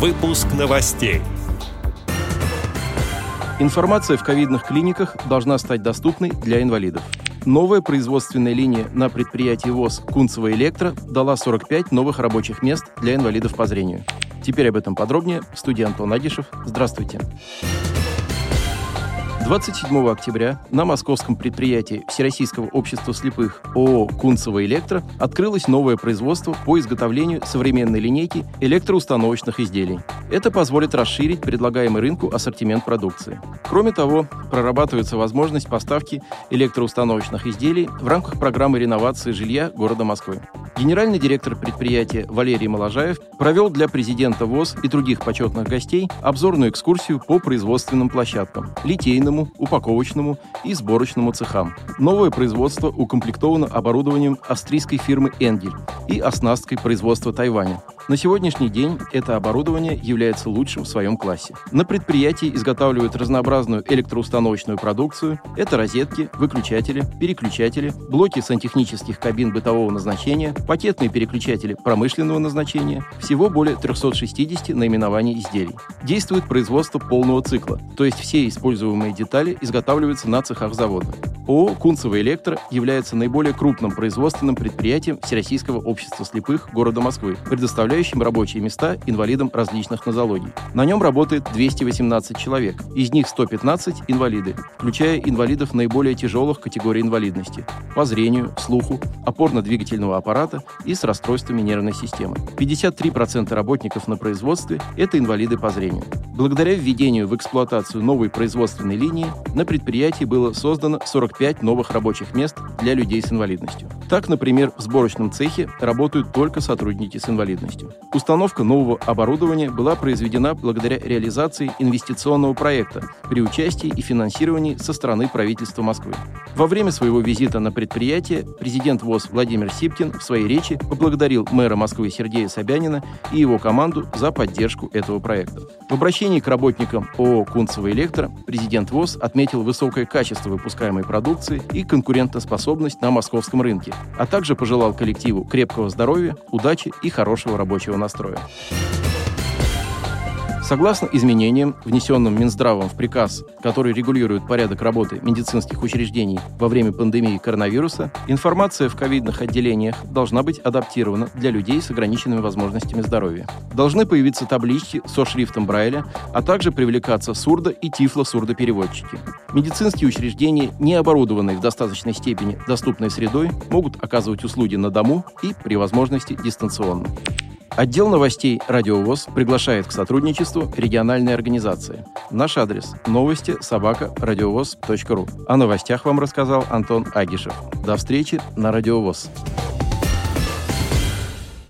Выпуск новостей. Информация в ковидных клиниках должна стать доступной для инвалидов. Новая производственная линия на предприятии ВОЗ «Кунцево Электро» дала 45 новых рабочих мест для инвалидов по зрению. Теперь об этом подробнее. Студия Антон Агишев. Здравствуйте. Здравствуйте. 27 октября на московском предприятии Всероссийского общества слепых ООО «Кунцево Электро» открылось новое производство по изготовлению современной линейки электроустановочных изделий. Это позволит расширить предлагаемый рынку ассортимент продукции. Кроме того, прорабатывается возможность поставки электроустановочных изделий в рамках программы реновации жилья города Москвы. Генеральный директор предприятия Валерий Моложаев провел для президента ВОЗ и других почетных гостей обзорную экскурсию по производственным площадкам, литейному, упаковочному и сборочному цехам. Новое производство укомплектовано оборудованием австрийской фирмы «Энгель» и оснасткой производства Тайваня. На сегодняшний день это оборудование является лучшим в своем классе. На предприятии изготавливают разнообразную электроустановочную продукцию. Это розетки, выключатели, переключатели, блоки сантехнических кабин бытового назначения, пакетные переключатели промышленного назначения. Всего более 360 наименований изделий. Действует производство полного цикла, то есть все используемые детали изготавливаются на цехах завода. ООО «Кунцево Электро» является наиболее крупным производственным предприятием Всероссийского общества слепых города Москвы, предоставляющим рабочие места инвалидам различных нозологий. На нем работает 218 человек, из них 115 – инвалиды, включая инвалидов наиболее тяжелых категорий инвалидности – по зрению, слуху, опорно-двигательного аппарата и с расстройствами нервной системы. 53% работников на производстве – это инвалиды по зрению. Благодаря введению в эксплуатацию новой производственной линии на предприятии было создано 45 новых рабочих мест для людей с инвалидностью. Так, например, в сборочном цехе работают только сотрудники с инвалидностью. Установка нового оборудования была произведена благодаря реализации инвестиционного проекта при участии и финансировании со стороны правительства Москвы. Во время своего визита на предприятие президент ВОЗ Владимир Сипкин в своей речи поблагодарил мэра Москвы Сергея Собянина и его команду за поддержку этого проекта. В обращении к работникам ООО «Кунцево Электро» президент ВОЗ отметил высокое качество выпускаемой продукции и конкурентоспособность на московском рынке, а также пожелал коллективу крепкого здоровья, удачи и хорошего рабочего настроя. Согласно изменениям, внесенным Минздравом в приказ, который регулирует порядок работы медицинских учреждений во время пандемии коронавируса, информация в ковидных отделениях должна быть адаптирована для людей с ограниченными возможностями здоровья. Должны появиться таблички со шрифтом Брайля, а также привлекаться сурдо- и тифло-сурдопереводчики. Медицинские учреждения, не оборудованные в достаточной степени доступной средой, могут оказывать услуги на дому и, при возможности, дистанционно. Отдел новостей «Радиовоз» приглашает к сотрудничеству региональной организации. Наш адрес – новости собака радиовоз.ру. О новостях вам рассказал Антон Агишев. До встречи на «Радиовоз».